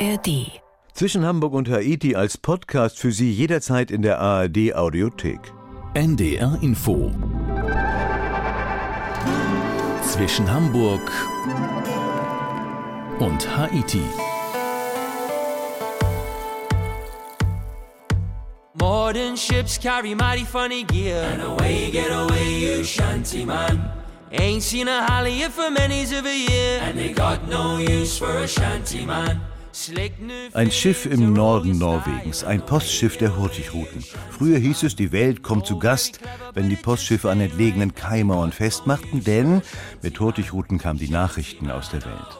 ARD. Zwischen Hamburg und Haiti als Podcast für Sie jederzeit in der ARD Audiothek. NDR Info. Zwischen Hamburg und Haiti. Modern ships carry mighty funny gear. And away, get away, you shanty man. Ain't seen a Holly for many's of a year. And they got no use for a shanty man. Ein Schiff im Norden Norwegens, ein Postschiff der Hurtigruten. Früher hieß es, die Welt kommt zu Gast, wenn die Postschiffe an entlegenen Kaimauern festmachten, denn mit Hurtigruten kamen die Nachrichten aus der Welt.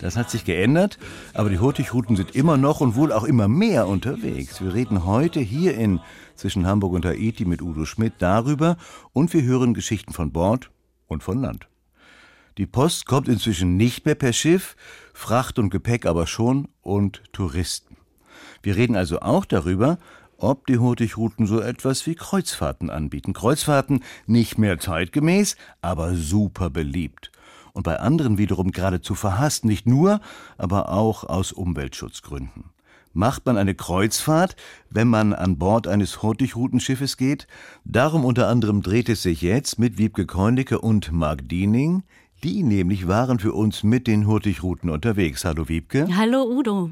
Das hat sich geändert, aber die Hurtigruten sind immer noch und wohl auch immer mehr unterwegs. Wir reden heute hier in zwischen Hamburg und Haiti mit Udo Schmidt darüber und wir hören Geschichten von Bord und von Land. Die Post kommt inzwischen nicht mehr per Schiff, Fracht und Gepäck aber schon und Touristen. Wir reden also auch darüber, ob die Hurtigruten so etwas wie Kreuzfahrten anbieten. Kreuzfahrten nicht mehr zeitgemäß, aber super beliebt. Und bei anderen wiederum geradezu verhasst, nicht nur, aber auch aus Umweltschutzgründen. Macht man eine Kreuzfahrt, wenn man an Bord eines Hurtigrutenschiffes geht? Darum unter anderem dreht es sich jetzt mit Wiebke Keunlicke und Marc Diening, die nämlich waren für uns mit den Hurtigruten unterwegs. Hallo Wiebke. Hallo Udo.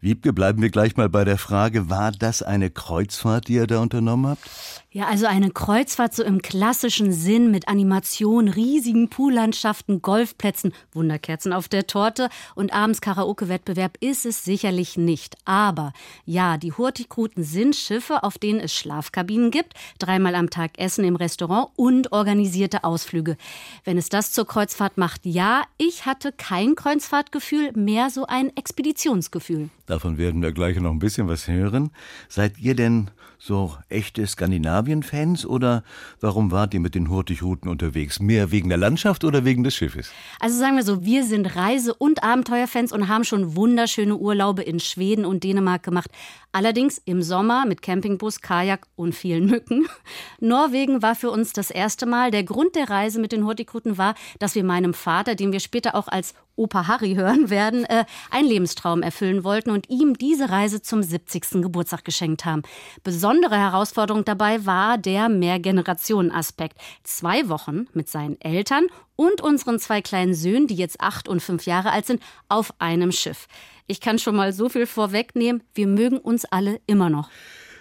Wiebke, bleiben wir gleich mal bei der Frage, war das eine Kreuzfahrt, die ihr da unternommen habt? Ja, also eine Kreuzfahrt so im klassischen Sinn mit Animation, riesigen Poollandschaften, Golfplätzen, Wunderkerzen auf der Torte und abends Karaoke-Wettbewerb ist es sicherlich nicht. Aber ja, die Hurtigruten sind Schiffe, auf denen es Schlafkabinen gibt, dreimal am Tag Essen im Restaurant und organisierte Ausflüge. Wenn es das zur Kreuzfahrt macht, ja, ich hatte kein Kreuzfahrtgefühl, mehr so ein Expeditionsgefühl. Davon werden wir gleich noch ein bisschen was hören. Seid ihr denn so echte Skandinavien-Fans oder warum wart ihr mit den Hurtigruten unterwegs? Mehr wegen der Landschaft oder wegen des Schiffes? Also sagen wir so, wir sind Reise- und Abenteuerfans und haben schon wunderschöne Urlaube in Schweden und Dänemark gemacht. Allerdings im Sommer mit Campingbus, Kajak und vielen Mücken. Norwegen war für uns das erste Mal. Der Grund der Reise mit den Hurtigruten war, dass wir meinem Vater, den wir später auch als Opa Harry hören werden, äh, einen Lebenstraum erfüllen wollten und ihm diese Reise zum 70. Geburtstag geschenkt haben. Besondere Herausforderung dabei war der Mehrgenerationen-Aspekt. Zwei Wochen mit seinen Eltern und unseren zwei kleinen Söhnen, die jetzt acht und fünf Jahre alt sind, auf einem Schiff. Ich kann schon mal so viel vorwegnehmen, wir mögen uns alle immer noch.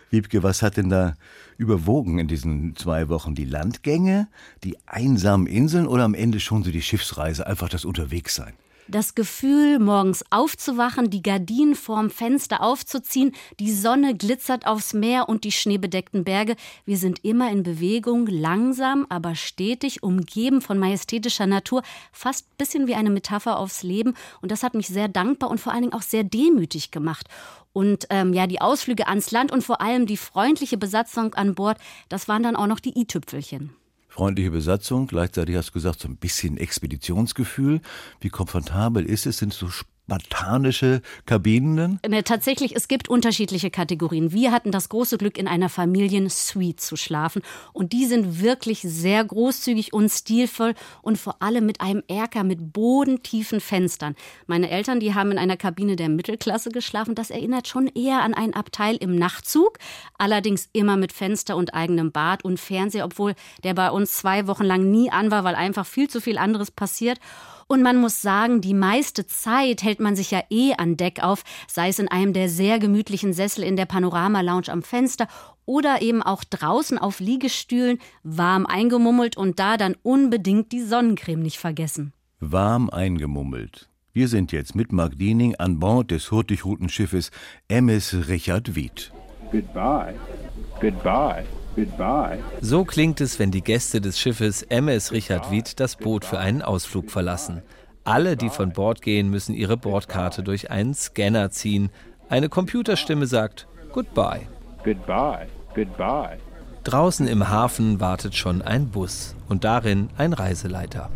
Wiebke, was hat denn da überwogen in diesen zwei Wochen? Die Landgänge, die einsamen Inseln oder am Ende schon so die Schiffsreise, einfach das Unterwegssein? Das Gefühl, morgens aufzuwachen, die Gardinen vorm Fenster aufzuziehen, die Sonne glitzert aufs Meer und die schneebedeckten Berge. Wir sind immer in Bewegung, langsam, aber stetig, umgeben von majestätischer Natur, fast ein bisschen wie eine Metapher aufs Leben. Und das hat mich sehr dankbar und vor allen Dingen auch sehr demütig gemacht. Und ähm, ja, die Ausflüge ans Land und vor allem die freundliche Besatzung an Bord, das waren dann auch noch die i-Tüpfelchen freundliche Besatzung, gleichzeitig hast du gesagt, so ein bisschen Expeditionsgefühl. Wie komfortabel ist es? Sind so spartanische Kabinen? Ne, tatsächlich, es gibt unterschiedliche Kategorien. Wir hatten das große Glück, in einer Familiensuite zu schlafen. Und die sind wirklich sehr großzügig und stilvoll und vor allem mit einem Erker mit bodentiefen Fenstern. Meine Eltern, die haben in einer Kabine der Mittelklasse geschlafen. Das erinnert schon eher an ein Abteil im Nachtzug. Allerdings immer mit Fenster und eigenem Bad und Fernseher, obwohl der bei uns zwei Wochen lang nie an war, weil einfach viel zu viel anderes passiert. Und man muss sagen, die meiste Zeit hält man sich ja eh an Deck auf, sei es in einem der sehr gemütlichen Sessel in der Panorama-Lounge am Fenster oder eben auch draußen auf Liegestühlen, warm eingemummelt und da dann unbedingt die Sonnencreme nicht vergessen. Warm eingemummelt. Wir sind jetzt mit Mark Diening an Bord des Hurtigrutenschiffes MS Richard Wied. Goodbye. Goodbye. So klingt es, wenn die Gäste des Schiffes MS Richard Wied das Boot für einen Ausflug verlassen. Alle, die von Bord gehen, müssen ihre Bordkarte durch einen Scanner ziehen. Eine Computerstimme sagt Goodbye. Goodbye. Goodbye. Draußen im Hafen wartet schon ein Bus und darin ein Reiseleiter.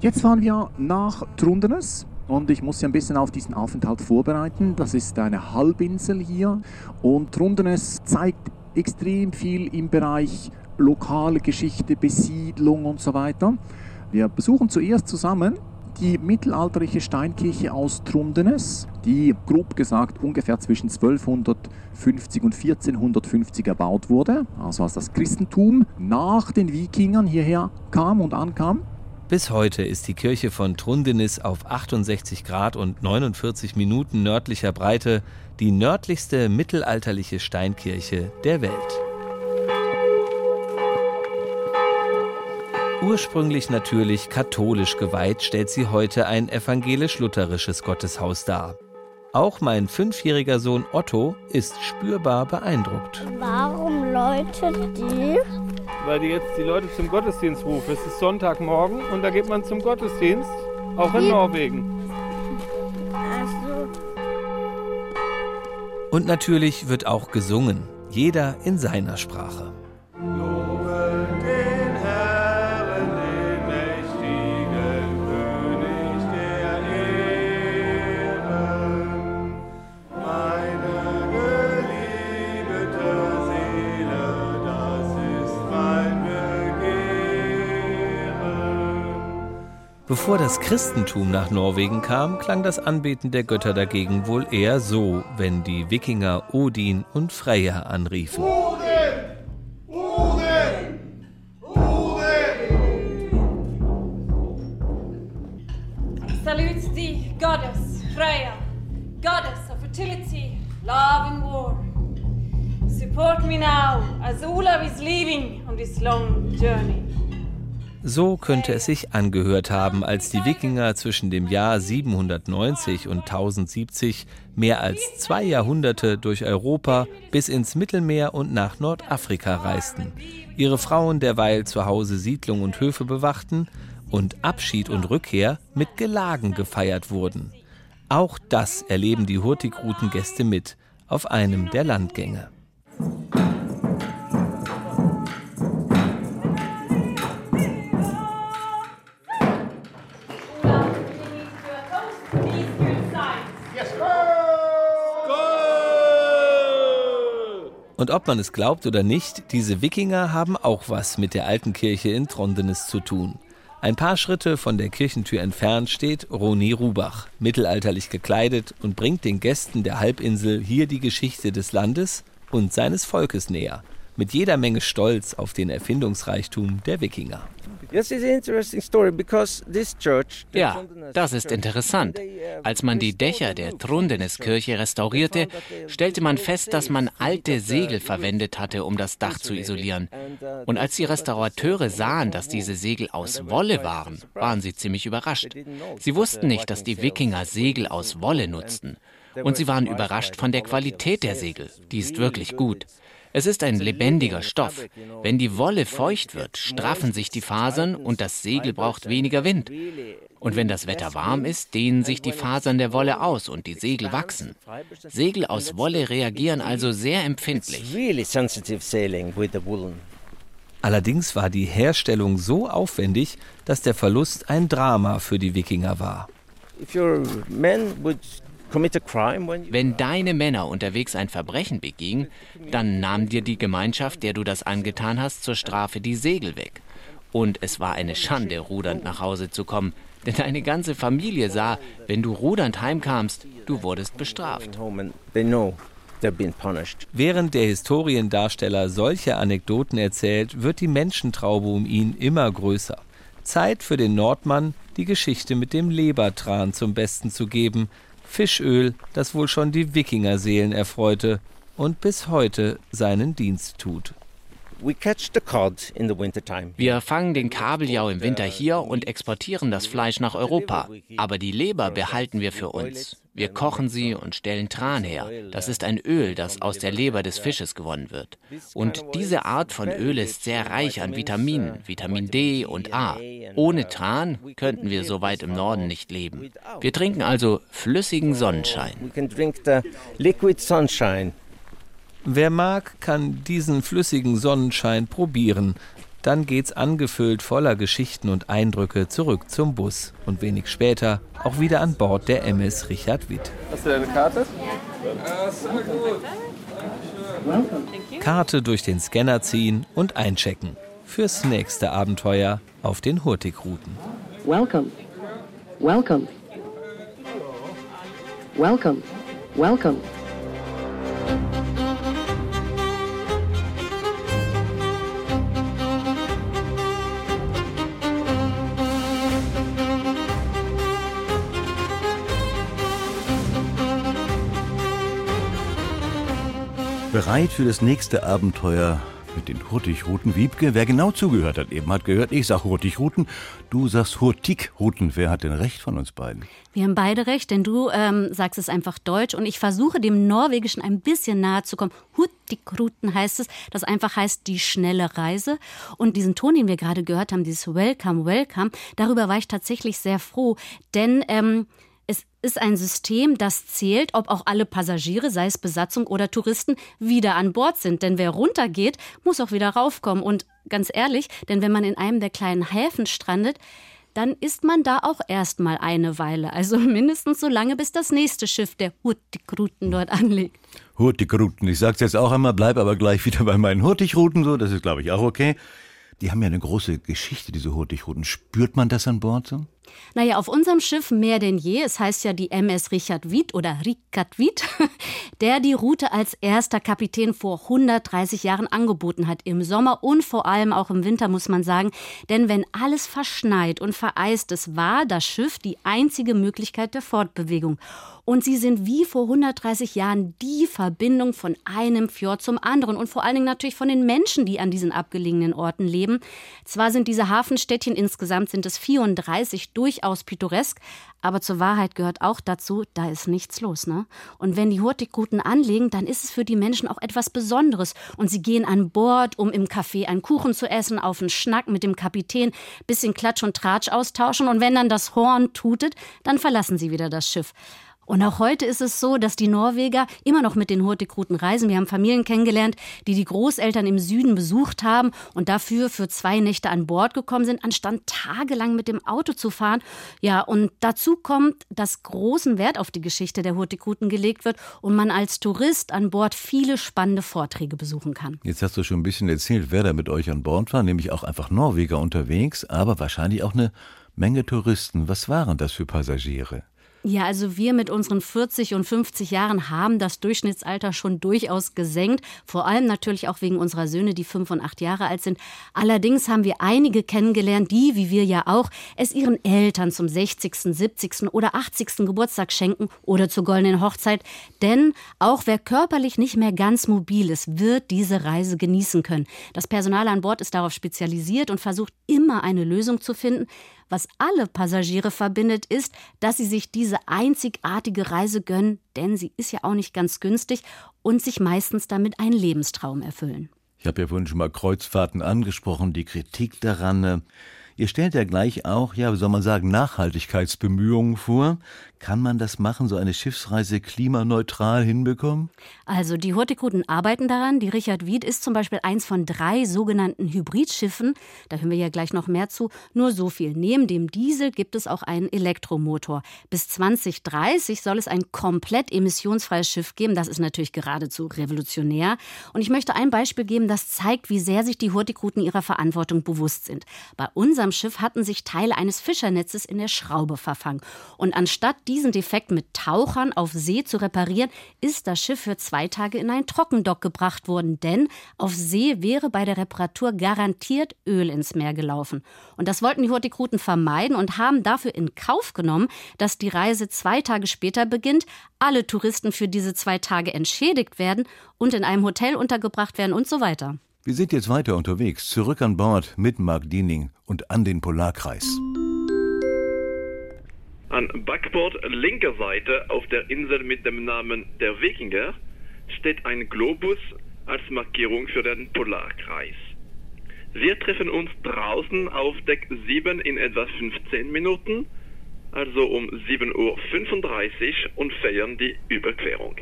Jetzt fahren wir nach Trundenes und ich muss Sie ein bisschen auf diesen Aufenthalt vorbereiten. Das ist eine Halbinsel hier und Trundenes zeigt extrem viel im Bereich lokale Geschichte, Besiedlung und so weiter. Wir besuchen zuerst zusammen die mittelalterliche Steinkirche aus Trundenes, die grob gesagt ungefähr zwischen 1250 und 1450 erbaut wurde, also als das Christentum nach den Wikingern hierher kam und ankam. Bis heute ist die Kirche von Trundenis auf 68 Grad und 49 Minuten nördlicher Breite die nördlichste mittelalterliche Steinkirche der Welt. Ursprünglich natürlich katholisch geweiht, stellt sie heute ein evangelisch-lutherisches Gotteshaus dar. Auch mein fünfjähriger Sohn Otto ist spürbar beeindruckt. Warum läutet die? Weil die jetzt die Leute zum Gottesdienst rufen. Es ist Sonntagmorgen und da geht man zum Gottesdienst, auch in Norwegen. Und natürlich wird auch gesungen, jeder in seiner Sprache. Bevor das Christentum nach Norwegen kam, klang das Anbeten der Götter dagegen wohl eher so, wenn die Wikinger Odin und Freya anriefen. So könnte es sich angehört haben, als die Wikinger zwischen dem Jahr 790 und 1070 mehr als zwei Jahrhunderte durch Europa bis ins Mittelmeer und nach Nordafrika reisten, ihre Frauen derweil zu Hause Siedlung und Höfe bewachten und Abschied und Rückkehr mit Gelagen gefeiert wurden. Auch das erleben die Hurtigruten-Gäste mit auf einem der Landgänge. Und ob man es glaubt oder nicht, diese Wikinger haben auch was mit der alten Kirche in Trondenes zu tun. Ein paar Schritte von der Kirchentür entfernt steht Roni Rubach, mittelalterlich gekleidet und bringt den Gästen der Halbinsel hier die Geschichte des Landes und seines Volkes näher. Mit jeder Menge Stolz auf den Erfindungsreichtum der Wikinger. Ja, das ist interessant. Als man die Dächer der Trundeneskirche restaurierte, stellte man fest, dass man alte Segel verwendet hatte, um das Dach zu isolieren. Und als die Restaurateure sahen, dass diese Segel aus Wolle waren, waren sie ziemlich überrascht. Sie wussten nicht, dass die Wikinger Segel aus Wolle nutzten. Und sie waren überrascht von der Qualität der Segel. Die ist wirklich gut. Es ist ein lebendiger Stoff. Wenn die Wolle feucht wird, straffen sich die Fasern und das Segel braucht weniger Wind. Und wenn das Wetter warm ist, dehnen sich die Fasern der Wolle aus und die Segel wachsen. Segel aus Wolle reagieren also sehr empfindlich. Allerdings war die Herstellung so aufwendig, dass der Verlust ein Drama für die Wikinger war. Wenn deine Männer unterwegs ein Verbrechen begingen, dann nahm dir die Gemeinschaft, der du das angetan hast, zur Strafe die Segel weg. Und es war eine Schande, rudernd nach Hause zu kommen, denn deine ganze Familie sah, wenn du rudernd heimkamst, du wurdest bestraft. Während der Historiendarsteller solche Anekdoten erzählt, wird die Menschentraube um ihn immer größer. Zeit für den Nordmann, die Geschichte mit dem Lebertran zum Besten zu geben. Fischöl, das wohl schon die Wikingerseelen erfreute und bis heute seinen Dienst tut. Wir fangen den Kabeljau im Winter hier und exportieren das Fleisch nach Europa. Aber die Leber behalten wir für uns. Wir kochen sie und stellen Tran her. Das ist ein Öl, das aus der Leber des Fisches gewonnen wird. Und diese Art von Öl ist sehr reich an Vitaminen, Vitamin D und A. Ohne Tran könnten wir so weit im Norden nicht leben. Wir trinken also flüssigen Sonnenschein. Wer mag, kann diesen flüssigen Sonnenschein probieren. Dann geht's angefüllt voller Geschichten und Eindrücke zurück zum Bus und wenig später auch wieder an Bord der MS Richard Witt. Hast du deine Karte? Ja. gut. Karte durch den Scanner ziehen und einchecken. Fürs nächste Abenteuer auf den Hurtigruten. Welcome. Welcome. Welcome. Welcome. Bereit für das nächste Abenteuer mit den Hurtigruten. Wiebke, wer genau zugehört hat, eben hat gehört, ich sag Hurtigruten, du sagst Hurtigruten. Wer hat denn recht von uns beiden? Wir haben beide recht, denn du ähm, sagst es einfach deutsch und ich versuche dem Norwegischen ein bisschen nahe zu kommen. Hurtigruten heißt es, das einfach heißt die schnelle Reise. Und diesen Ton, den wir gerade gehört haben, dieses Welcome, Welcome, darüber war ich tatsächlich sehr froh, denn ähm, ist ein System, das zählt, ob auch alle Passagiere, sei es Besatzung oder Touristen, wieder an Bord sind. Denn wer runtergeht, muss auch wieder raufkommen. Und ganz ehrlich, denn wenn man in einem der kleinen Häfen strandet, dann ist man da auch erstmal eine Weile. Also mindestens so lange, bis das nächste Schiff der Hurtigruten dort anlegt. Hurtigruten, ich sag's jetzt auch einmal, bleib aber gleich wieder bei meinen Hurtigruten so, das ist glaube ich auch okay. Die haben ja eine große Geschichte, diese Hurtigruten. Spürt man das an Bord so? Naja, auf unserem Schiff mehr denn je, es heißt ja die MS Richard Wied oder Richard Wied, der die Route als erster Kapitän vor 130 Jahren angeboten hat. Im Sommer und vor allem auch im Winter, muss man sagen. Denn wenn alles verschneit und vereist ist, war das Schiff die einzige Möglichkeit der Fortbewegung. Und sie sind wie vor 130 Jahren die Verbindung von einem Fjord zum anderen und vor allen Dingen natürlich von den Menschen, die an diesen abgelegenen Orten leben. Zwar sind diese Hafenstädtchen insgesamt sind es 34 durchaus pittoresk, aber zur Wahrheit gehört auch dazu, da ist nichts los, ne? Und wenn die Hurtigruten anlegen, dann ist es für die Menschen auch etwas Besonderes. Und sie gehen an Bord, um im Café einen Kuchen zu essen, auf einen Schnack mit dem Kapitän, bisschen Klatsch und Tratsch austauschen. Und wenn dann das Horn tutet, dann verlassen sie wieder das Schiff. Und auch heute ist es so, dass die Norweger immer noch mit den Hurtigruten reisen. Wir haben Familien kennengelernt, die die Großeltern im Süden besucht haben und dafür für zwei Nächte an Bord gekommen sind, anstatt tagelang mit dem Auto zu fahren. Ja, und dazu kommt, dass großen Wert auf die Geschichte der Hurtigruten gelegt wird und man als Tourist an Bord viele spannende Vorträge besuchen kann. Jetzt hast du schon ein bisschen erzählt, wer da mit euch an Bord war, nämlich auch einfach Norweger unterwegs, aber wahrscheinlich auch eine Menge Touristen. Was waren das für Passagiere? Ja, also wir mit unseren 40 und 50 Jahren haben das Durchschnittsalter schon durchaus gesenkt. Vor allem natürlich auch wegen unserer Söhne, die fünf und acht Jahre alt sind. Allerdings haben wir einige kennengelernt, die, wie wir ja auch, es ihren Eltern zum 60., 70. oder 80. Geburtstag schenken oder zur goldenen Hochzeit. Denn auch wer körperlich nicht mehr ganz mobil ist, wird diese Reise genießen können. Das Personal an Bord ist darauf spezialisiert und versucht immer eine Lösung zu finden. Was alle Passagiere verbindet, ist, dass sie sich diese einzigartige Reise gönnen, denn sie ist ja auch nicht ganz günstig und sich meistens damit einen Lebenstraum erfüllen. Ich habe ja vorhin schon mal Kreuzfahrten angesprochen, die Kritik daran. Äh, Ihr stellt ja gleich auch, ja, wie soll man sagen, Nachhaltigkeitsbemühungen vor. Kann man das machen, so eine Schiffsreise klimaneutral hinbekommen? Also die Hurtigruten arbeiten daran. Die Richard Wied ist zum Beispiel eins von drei sogenannten Hybridschiffen. Da hören wir ja gleich noch mehr zu. Nur so viel. Neben dem Diesel gibt es auch einen Elektromotor. Bis 2030 soll es ein komplett emissionsfreies Schiff geben. Das ist natürlich geradezu revolutionär. Und ich möchte ein Beispiel geben, das zeigt, wie sehr sich die Hurtigruten ihrer Verantwortung bewusst sind. Bei unserem Schiff hatten sich Teile eines Fischernetzes in der Schraube verfangen. Und anstatt die diesen Defekt mit Tauchern auf See zu reparieren, ist das Schiff für zwei Tage in ein Trockendock gebracht worden, denn auf See wäre bei der Reparatur garantiert Öl ins Meer gelaufen. Und das wollten die Hurtigruten vermeiden und haben dafür in Kauf genommen, dass die Reise zwei Tage später beginnt, alle Touristen für diese zwei Tage entschädigt werden und in einem Hotel untergebracht werden und so weiter. Wir sind jetzt weiter unterwegs, zurück an Bord mit Mark Diening und an den Polarkreis. An Backbord linker Seite auf der Insel mit dem Namen der Wikinger steht ein Globus als Markierung für den Polarkreis. Wir treffen uns draußen auf Deck 7 in etwa 15 Minuten, also um 7.35 Uhr und feiern die Überquerung.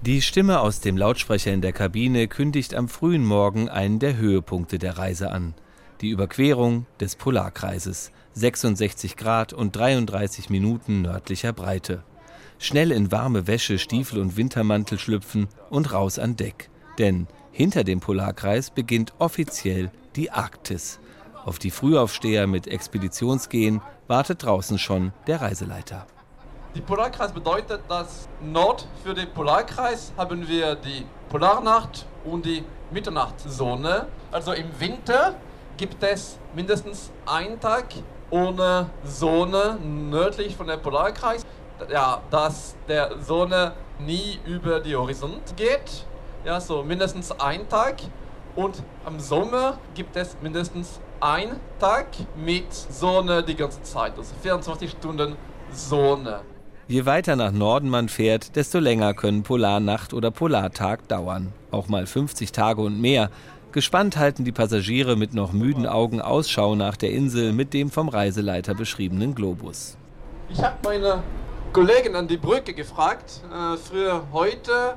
Die Stimme aus dem Lautsprecher in der Kabine kündigt am frühen Morgen einen der Höhepunkte der Reise an. Die Überquerung des Polarkreises. 66 Grad und 33 Minuten nördlicher Breite. Schnell in warme Wäsche, Stiefel und Wintermantel schlüpfen und raus an Deck. Denn hinter dem Polarkreis beginnt offiziell die Arktis. Auf die Frühaufsteher mit Expeditionsgehen wartet draußen schon der Reiseleiter. Die Polarkreis bedeutet, dass Nord für den Polarkreis haben wir die Polarnacht und die Mitternachtsonne. Also im Winter gibt es mindestens einen Tag ohne Sonne nördlich von der Polarkreis. Ja, dass der Sonne nie über die Horizont geht. Ja, so mindestens ein Tag. Und im Sommer gibt es mindestens einen Tag mit Sonne die ganze Zeit. Also 24 Stunden Sonne. Je weiter nach Norden man fährt, desto länger können Polarnacht oder Polartag dauern. Auch mal 50 Tage und mehr. Gespannt halten die Passagiere mit noch müden Augen Ausschau nach der Insel mit dem vom Reiseleiter beschriebenen Globus. Ich habe meine Kollegen an die Brücke gefragt, äh, für heute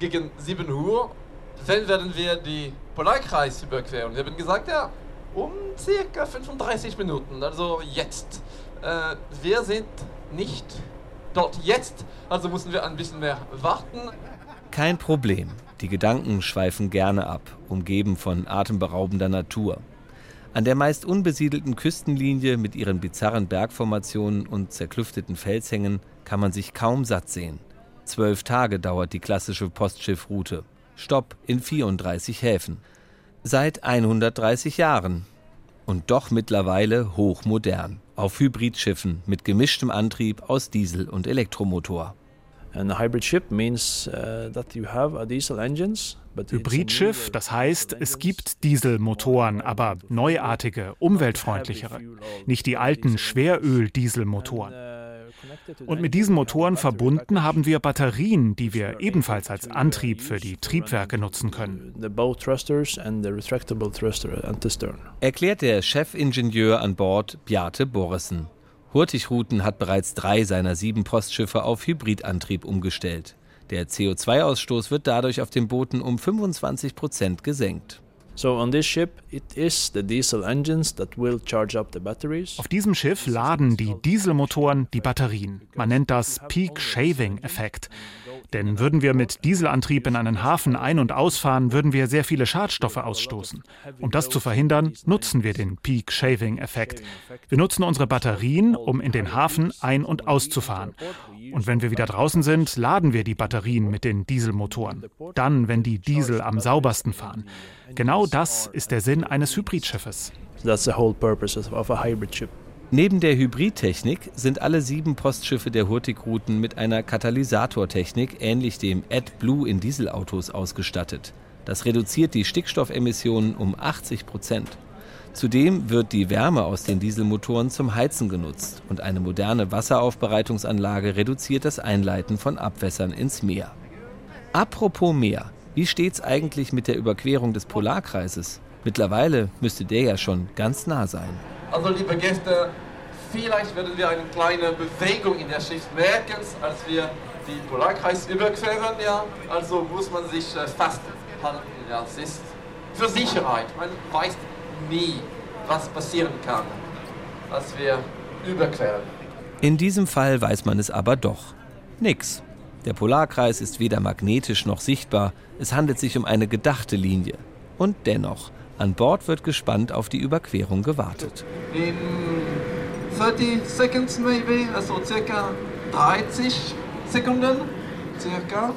gegen 7 Uhr, wann werden wir die Polarkreis überqueren? Sie haben gesagt, ja, um circa 35 Minuten, also jetzt. Äh, wir sind nicht dort jetzt, also müssen wir ein bisschen mehr warten. Kein Problem. Die Gedanken schweifen gerne ab, umgeben von atemberaubender Natur. An der meist unbesiedelten Küstenlinie mit ihren bizarren Bergformationen und zerklüfteten Felshängen kann man sich kaum satt sehen. Zwölf Tage dauert die klassische Postschiffroute. Stopp in 34 Häfen. Seit 130 Jahren. Und doch mittlerweile hochmodern. Auf Hybridschiffen mit gemischtem Antrieb aus Diesel- und Elektromotor. Hybridschiff, das heißt, es gibt Dieselmotoren, aber neuartige, umweltfreundlichere. Nicht die alten Schweröl-Dieselmotoren. Und mit diesen Motoren verbunden haben wir Batterien, die wir ebenfalls als Antrieb für die Triebwerke nutzen können. Erklärt der Chefingenieur an Bord Bjarte Borresen. Hurtigruten hat bereits drei seiner sieben Postschiffe auf Hybridantrieb umgestellt. Der CO2-Ausstoß wird dadurch auf den Booten um 25 Prozent gesenkt. Auf diesem Schiff laden die Dieselmotoren die Batterien. Man nennt das Peak Shaving Effekt. Denn würden wir mit Dieselantrieb in einen Hafen ein- und ausfahren, würden wir sehr viele Schadstoffe ausstoßen. Um das zu verhindern, nutzen wir den Peak Shaving Effekt. Wir nutzen unsere Batterien, um in den Hafen ein- und auszufahren. Und wenn wir wieder draußen sind, laden wir die Batterien mit den Dieselmotoren. Dann, wenn die Diesel am saubersten fahren. Genau das ist der Sinn eines Hybridschiffes. That's the whole purpose of a hybrid ship. Neben der Hybridtechnik sind alle sieben Postschiffe der Hurtigruten mit einer Katalysatortechnik ähnlich dem AdBlue in Dieselautos ausgestattet. Das reduziert die Stickstoffemissionen um 80 Prozent. Zudem wird die Wärme aus den Dieselmotoren zum Heizen genutzt und eine moderne Wasseraufbereitungsanlage reduziert das Einleiten von Abwässern ins Meer. Apropos Meer, wie steht's eigentlich mit der Überquerung des Polarkreises? Mittlerweile müsste der ja schon ganz nah sein. Also liebe Gäste, vielleicht werden wir eine kleine Bewegung in der Schiff merken, als wir die Polarkreis überqueren. Ja. Also muss man sich äh, fast halten. Ja. Es ist für Sicherheit. Man weiß nie, was passieren kann, als wir überqueren. In diesem Fall weiß man es aber doch. Nix. Der Polarkreis ist weder magnetisch noch sichtbar. Es handelt sich um eine gedachte Linie. Und dennoch, an Bord wird gespannt auf die Überquerung gewartet. In 30 seconds maybe, also circa 30 Sekunden, circa.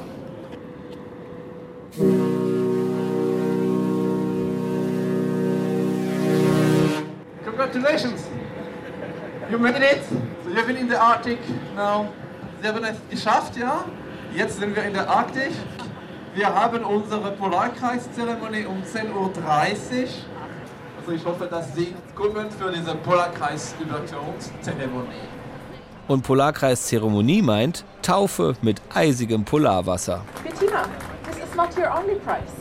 Congratulations! You made it! So you've been in the Arctic now. Sie haben es geschafft, ja? Jetzt sind wir in der Arktik. Wir haben unsere Polarkreiszeremonie um 10.30 Uhr. Also ich hoffe, dass Sie kommen für diese Polarkreisüberquerungszeremonie. Und Polarkreiszeremonie meint Taufe mit eisigem Polarwasser. Bettina, this is not your only prize.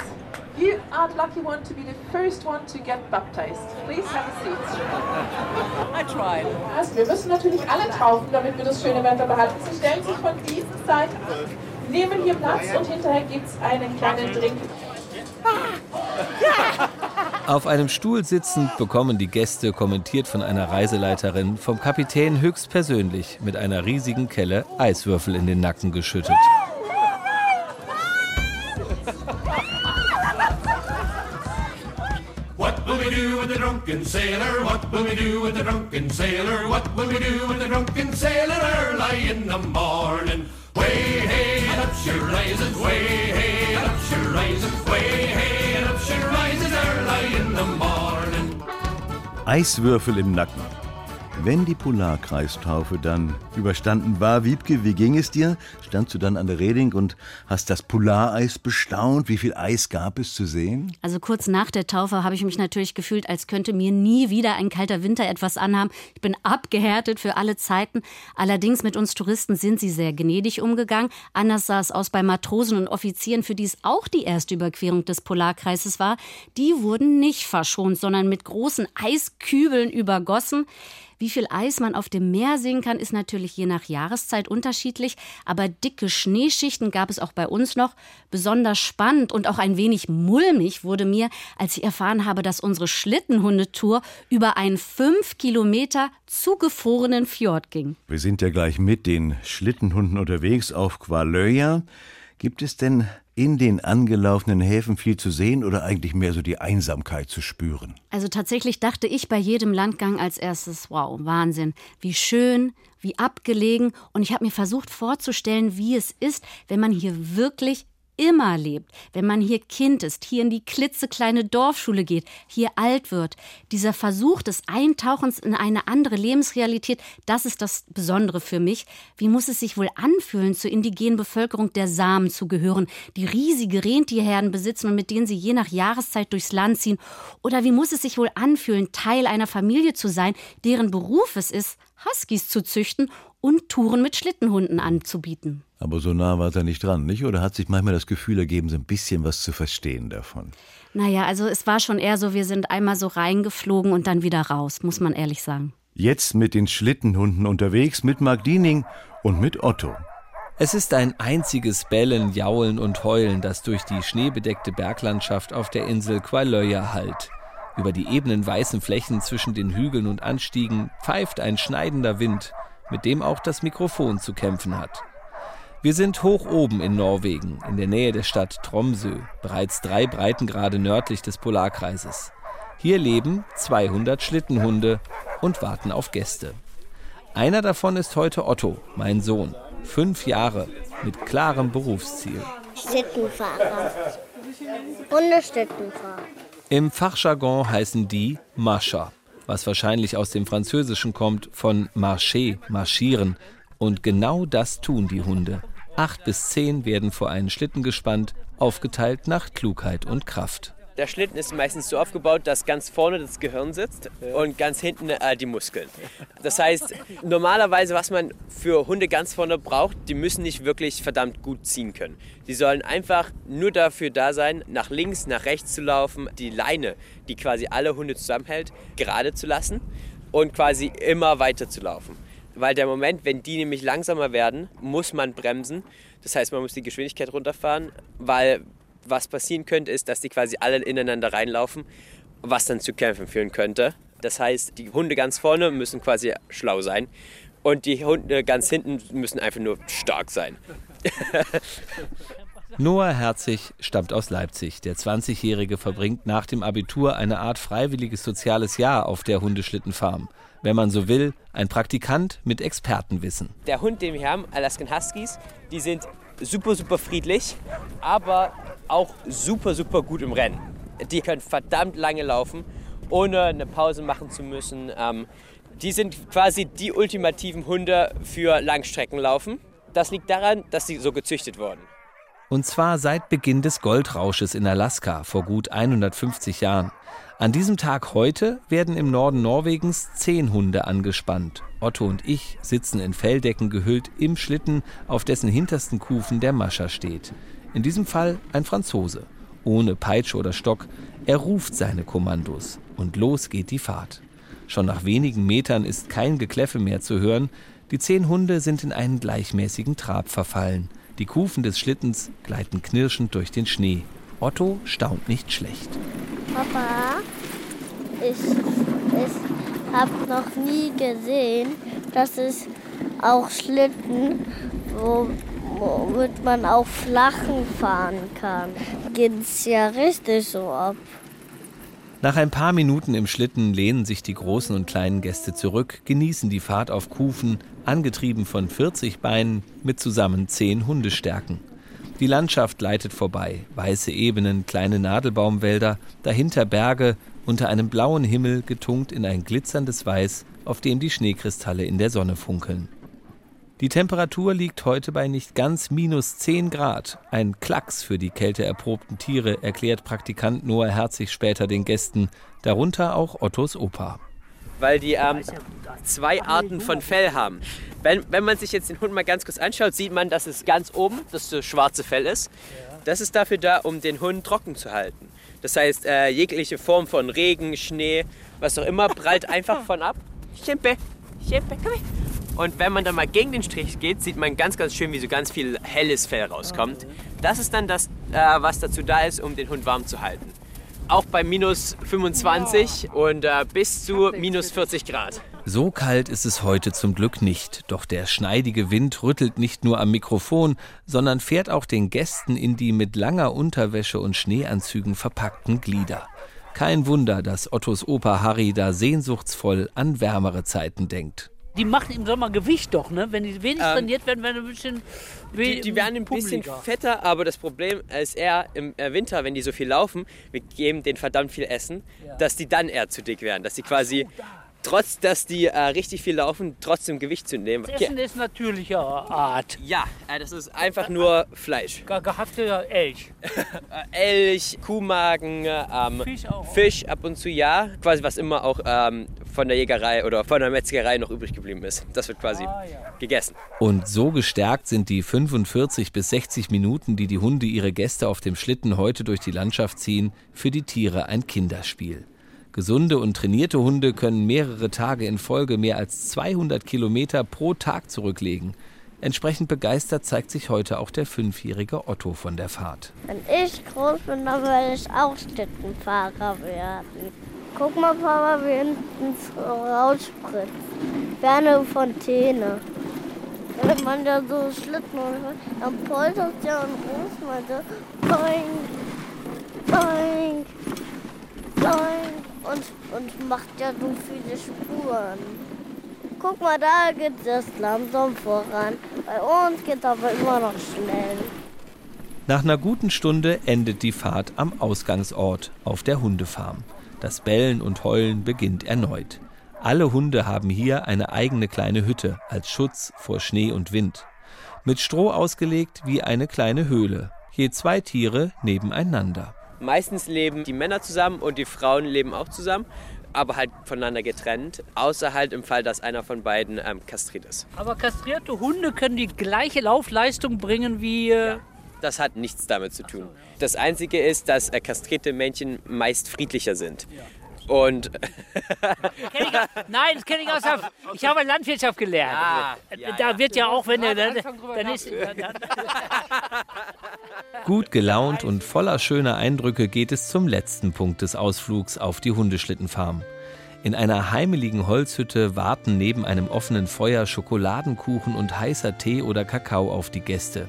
You are the lucky one to be the first one to get baptized. Please have a seat. I tried. Also, wir müssen natürlich alle taufen, damit wir das schöne Wetter behalten. Sie stellen sich von dieser Seite an, nehmen hier Platz und hinterher gibt es einen kleinen Drink. Auf einem Stuhl sitzend bekommen die Gäste, kommentiert von einer Reiseleiterin, vom Kapitän höchstpersönlich mit einer riesigen Kelle Eiswürfel in den Nacken geschüttet. What will we do when the drunken sailor? What will we do with the drunken sailor? What will we do with the drunken sailor early in the morning? She rises, way hey up she rises, way up she rises early in the morning. Eiswürfel im Nacken. Wenn die Polarkreistaufe dann überstanden war, Wiebke, wie ging es dir? Standst du dann an der Reding und hast das Polareis bestaunt? Wie viel Eis gab es zu sehen? Also kurz nach der Taufe habe ich mich natürlich gefühlt, als könnte mir nie wieder ein kalter Winter etwas anhaben. Ich bin abgehärtet für alle Zeiten. Allerdings mit uns Touristen sind sie sehr gnädig umgegangen. Anders sah es aus bei Matrosen und Offizieren, für die es auch die erste Überquerung des Polarkreises war. Die wurden nicht verschont, sondern mit großen Eiskübeln übergossen. Wie viel Eis man auf dem Meer sehen kann, ist natürlich je nach Jahreszeit unterschiedlich, aber dicke Schneeschichten gab es auch bei uns noch. Besonders spannend und auch ein wenig mulmig wurde mir, als ich erfahren habe, dass unsere Schlittenhundetour über einen fünf Kilometer zugefrorenen Fjord ging. Wir sind ja gleich mit den Schlittenhunden unterwegs auf Qualöja. Gibt es denn in den angelaufenen Häfen viel zu sehen oder eigentlich mehr so die Einsamkeit zu spüren? Also tatsächlich dachte ich bei jedem Landgang als erstes, wow, Wahnsinn, wie schön, wie abgelegen. Und ich habe mir versucht vorzustellen, wie es ist, wenn man hier wirklich immer lebt, wenn man hier Kind ist, hier in die klitzekleine Dorfschule geht, hier alt wird. Dieser Versuch des Eintauchens in eine andere Lebensrealität, das ist das Besondere für mich. Wie muss es sich wohl anfühlen, zur indigenen Bevölkerung der Samen zu gehören, die riesige Rentierherden besitzen und mit denen sie je nach Jahreszeit durchs Land ziehen? Oder wie muss es sich wohl anfühlen, Teil einer Familie zu sein, deren Beruf es ist, Huskies zu züchten und Touren mit Schlittenhunden anzubieten? Aber so nah war er nicht dran, nicht? Oder hat sich manchmal das Gefühl ergeben, so ein bisschen was zu verstehen davon? Naja, also es war schon eher so, wir sind einmal so reingeflogen und dann wieder raus, muss man ehrlich sagen. Jetzt mit den Schlittenhunden unterwegs, mit Mark Diening und mit Otto. Es ist ein einziges Bellen, Jaulen und Heulen, das durch die schneebedeckte Berglandschaft auf der Insel Qualöya hallt. Über die ebenen weißen Flächen zwischen den Hügeln und Anstiegen pfeift ein schneidender Wind, mit dem auch das Mikrofon zu kämpfen hat. Wir sind hoch oben in Norwegen, in der Nähe der Stadt Tromsø, bereits drei Breitengrade nördlich des Polarkreises. Hier leben 200 Schlittenhunde und warten auf Gäste. Einer davon ist heute Otto, mein Sohn, fünf Jahre, mit klarem Berufsziel. Schlittenfahrer. Hundeschlittenfahrer. Im Fachjargon heißen die Mascher, was wahrscheinlich aus dem Französischen kommt von marcher, marschieren. Und genau das tun die Hunde. Acht bis zehn werden vor einen Schlitten gespannt, aufgeteilt nach Klugheit und Kraft. Der Schlitten ist meistens so aufgebaut, dass ganz vorne das Gehirn sitzt und ganz hinten äh, die Muskeln. Das heißt, normalerweise, was man für Hunde ganz vorne braucht, die müssen nicht wirklich verdammt gut ziehen können. Die sollen einfach nur dafür da sein, nach links, nach rechts zu laufen, die Leine, die quasi alle Hunde zusammenhält, gerade zu lassen und quasi immer weiter zu laufen. Weil der Moment, wenn die nämlich langsamer werden, muss man bremsen. Das heißt, man muss die Geschwindigkeit runterfahren, weil was passieren könnte, ist, dass die quasi alle ineinander reinlaufen, was dann zu Kämpfen führen könnte. Das heißt, die Hunde ganz vorne müssen quasi schlau sein und die Hunde ganz hinten müssen einfach nur stark sein. Noah Herzig stammt aus Leipzig. Der 20-Jährige verbringt nach dem Abitur eine Art freiwilliges soziales Jahr auf der Hundeschlittenfarm. Wenn man so will, ein Praktikant mit Expertenwissen. Der Hund, den wir haben, Alaskan Huskies, die sind super, super friedlich, aber auch super, super gut im Rennen. Die können verdammt lange laufen, ohne eine Pause machen zu müssen. Ähm, die sind quasi die ultimativen Hunde für Langstreckenlaufen. Das liegt daran, dass sie so gezüchtet wurden. Und zwar seit Beginn des Goldrausches in Alaska vor gut 150 Jahren. An diesem Tag heute werden im Norden Norwegens zehn Hunde angespannt. Otto und ich sitzen in Felldecken gehüllt im Schlitten, auf dessen hintersten Kufen der Mascher steht. In diesem Fall ein Franzose. Ohne Peitsche oder Stock. Er ruft seine Kommandos. Und los geht die Fahrt. Schon nach wenigen Metern ist kein Gekläffe mehr zu hören. Die zehn Hunde sind in einen gleichmäßigen Trab verfallen. Die Kufen des Schlittens gleiten knirschend durch den Schnee. Otto staunt nicht schlecht. Papa, ich, ich habe noch nie gesehen, dass es auch Schlitten, wo, womit man auf Flachen fahren kann. Geht es ja richtig so ab. Nach ein paar Minuten im Schlitten lehnen sich die großen und kleinen Gäste zurück, genießen die Fahrt auf Kufen, angetrieben von 40 Beinen mit zusammen 10 Hundestärken. Die Landschaft gleitet vorbei, weiße Ebenen, kleine Nadelbaumwälder, dahinter Berge, unter einem blauen Himmel getunkt in ein glitzerndes Weiß, auf dem die Schneekristalle in der Sonne funkeln. Die Temperatur liegt heute bei nicht ganz minus 10 Grad. Ein Klacks für die kälteerprobten Tiere, erklärt Praktikant Noah Herzig später den Gästen, darunter auch Ottos Opa. Weil die ähm, zwei Arten von Fell haben. Wenn, wenn man sich jetzt den Hund mal ganz kurz anschaut, sieht man, dass es ganz oben das so schwarze Fell ist. Das ist dafür da, um den Hund trocken zu halten. Das heißt, äh, jegliche Form von Regen, Schnee, was auch immer, prallt einfach von ab. Schimpe, Schimpe, komm her. Und wenn man dann mal gegen den Strich geht, sieht man ganz, ganz schön, wie so ganz viel helles Fell rauskommt. Das ist dann das, äh, was dazu da ist, um den Hund warm zu halten. Auch bei minus 25 und äh, bis zu minus 40 Grad. So kalt ist es heute zum Glück nicht, doch der schneidige Wind rüttelt nicht nur am Mikrofon, sondern fährt auch den Gästen in die mit langer Unterwäsche und Schneeanzügen verpackten Glieder. Kein Wunder, dass Ottos Opa Harry da sehnsuchtsvoll an wärmere Zeiten denkt. Die machen im Sommer Gewicht doch, ne? Wenn die wenig Ähm, trainiert werden, werden die ein bisschen. Die, die werden ein bisschen pummeliger. fetter, aber das Problem ist eher im äh, Winter, wenn die so viel laufen, wir geben denen verdammt viel Essen, dass die dann eher zu dick werden. Dass die quasi, trotz dass die äh, richtig viel laufen, trotzdem Gewicht zu nehmen. Das Essen ist natürlicher Art. Ja, äh, das ist einfach nur Fleisch. Ge gehackter Elch. Elch, Kuhmagen, ähm, Fisch auch. Fisch ab und zu ja. Quasi was immer auch ähm, von der Jägerei oder von der Metzgerei noch übrig geblieben ist. Das wird quasi gegessen. Und so gestärkt sind die 45 bis 60 Minuten, die die Hunde ihre Gäste auf dem Schlitten heute durch die Landschaft ziehen, für die Tiere ein Kinderspiel. Gesunde und trainierte Hunde können mehrere Tage in Folge mehr als 200 Kilometer pro Tag zurücklegen. Entsprechend begeistert zeigt sich heute auch der fünfjährige Otto von der Fahrt. Wenn ich groß bin, dann werde ich auch Schlittenfahrer werden. Guck mal, Papa, wie hinten rausspritzt. Wie Fontäne. Wenn man da so Schlitten und dann poltert ja und ruft man so boing, boing und, und macht ja so viele Spuren. Guck mal, da geht es langsam voran. Bei uns geht aber immer noch schnell. Nach einer guten Stunde endet die Fahrt am Ausgangsort auf der Hundefarm. Das Bellen und Heulen beginnt erneut. Alle Hunde haben hier eine eigene kleine Hütte als Schutz vor Schnee und Wind. Mit Stroh ausgelegt wie eine kleine Höhle. Je zwei Tiere nebeneinander. Meistens leben die Männer zusammen und die Frauen leben auch zusammen, aber halt voneinander getrennt. Außer halt im Fall, dass einer von beiden ähm, kastriert ist. Aber kastrierte Hunde können die gleiche Laufleistung bringen wie. Äh, Das hat nichts damit zu tun. Das Einzige ist, dass äh, kastrierte Männchen meist friedlicher sind. Und nein, das kenne ich aus der. Ich habe Landwirtschaft gelernt. da wird ja auch, wenn er dann, dann ist. Dann, Gut gelaunt und voller schöner Eindrücke geht es zum letzten Punkt des Ausflugs auf die Hundeschlittenfarm. In einer heimeligen Holzhütte warten neben einem offenen Feuer Schokoladenkuchen und heißer Tee oder Kakao auf die Gäste.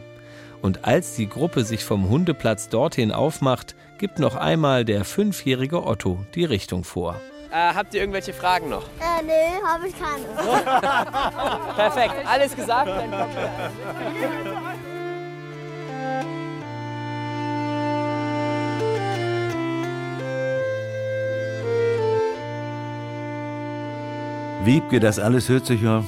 Und als die Gruppe sich vom Hundeplatz dorthin aufmacht, gibt noch einmal der fünfjährige Otto die Richtung vor. äh, habt ihr irgendwelche Fragen noch? Äh, nee, habe ich keine. Perfekt, alles gesagt. Wiebke, das alles hört sich ja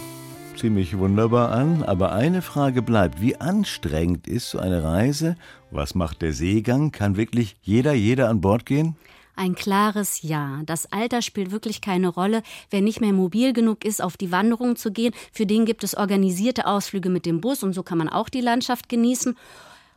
ziemlich wunderbar an, aber eine Frage bleibt. Wie anstrengend ist so eine Reise? Was macht der Seegang? Kann wirklich jeder, jeder an Bord gehen? Ein klares Ja. Das Alter spielt wirklich keine Rolle. Wer nicht mehr mobil genug ist, auf die Wanderung zu gehen, für den gibt es organisierte Ausflüge mit dem Bus und so kann man auch die Landschaft genießen.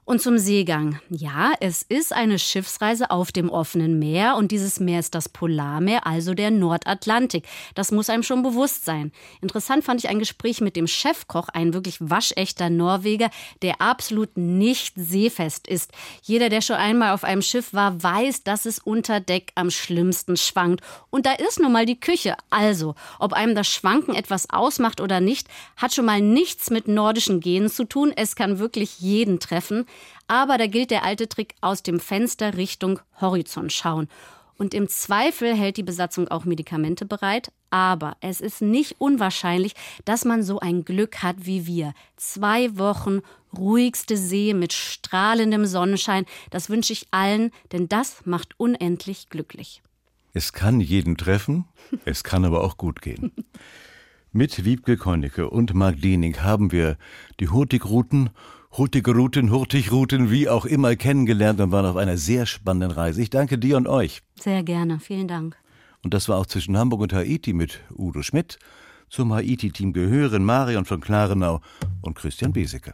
Und zum Seegang. Ja, es ist eine Schiffsreise auf dem offenen Meer und dieses Meer ist das Polarmeer, also der Nordatlantik. Das muss einem schon bewusst sein. Interessant fand ich ein Gespräch mit dem Chefkoch, ein wirklich waschechter Norweger, der absolut nicht seefest ist. Jeder, der schon einmal auf einem Schiff war, weiß, dass es unter Deck am schlimmsten schwankt. Und da ist nun mal die Küche. Also, ob einem das Schwanken etwas ausmacht oder nicht, hat schon mal nichts mit nordischen Genen zu tun. Es kann wirklich jeden treffen. Aber da gilt der alte Trick aus dem Fenster Richtung Horizont schauen. Und im Zweifel hält die Besatzung auch Medikamente bereit. Aber es ist nicht unwahrscheinlich, dass man so ein Glück hat wie wir. Zwei Wochen ruhigste See mit strahlendem Sonnenschein. Das wünsche ich allen, denn das macht unendlich glücklich. Es kann jeden treffen, es kann aber auch gut gehen. Mit Wiebke Konnecke und Marc Diening haben wir die Hurtigrouten, Hurtigrouten, Hurtigrouten, wie auch immer kennengelernt und waren auf einer sehr spannenden Reise. Ich danke dir und euch. Sehr gerne, vielen Dank. Und das war auch zwischen Hamburg und Haiti mit Udo Schmidt. Zum Haiti-Team gehören Marion von Klarenau und Christian Beseke.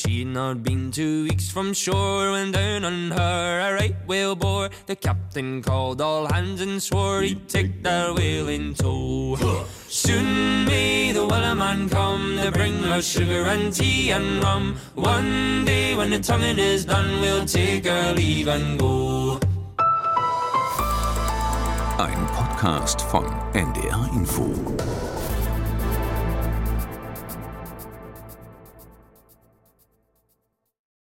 She'd not been two weeks from shore when down on her a right whale bore. The captain called all hands and swore he'd take that whale in tow. Soon may the Wellerman come to bring us sugar and tea and rum. One day when the tonguing is done, we'll take our leave and go. Ein Podcast von NDR Info.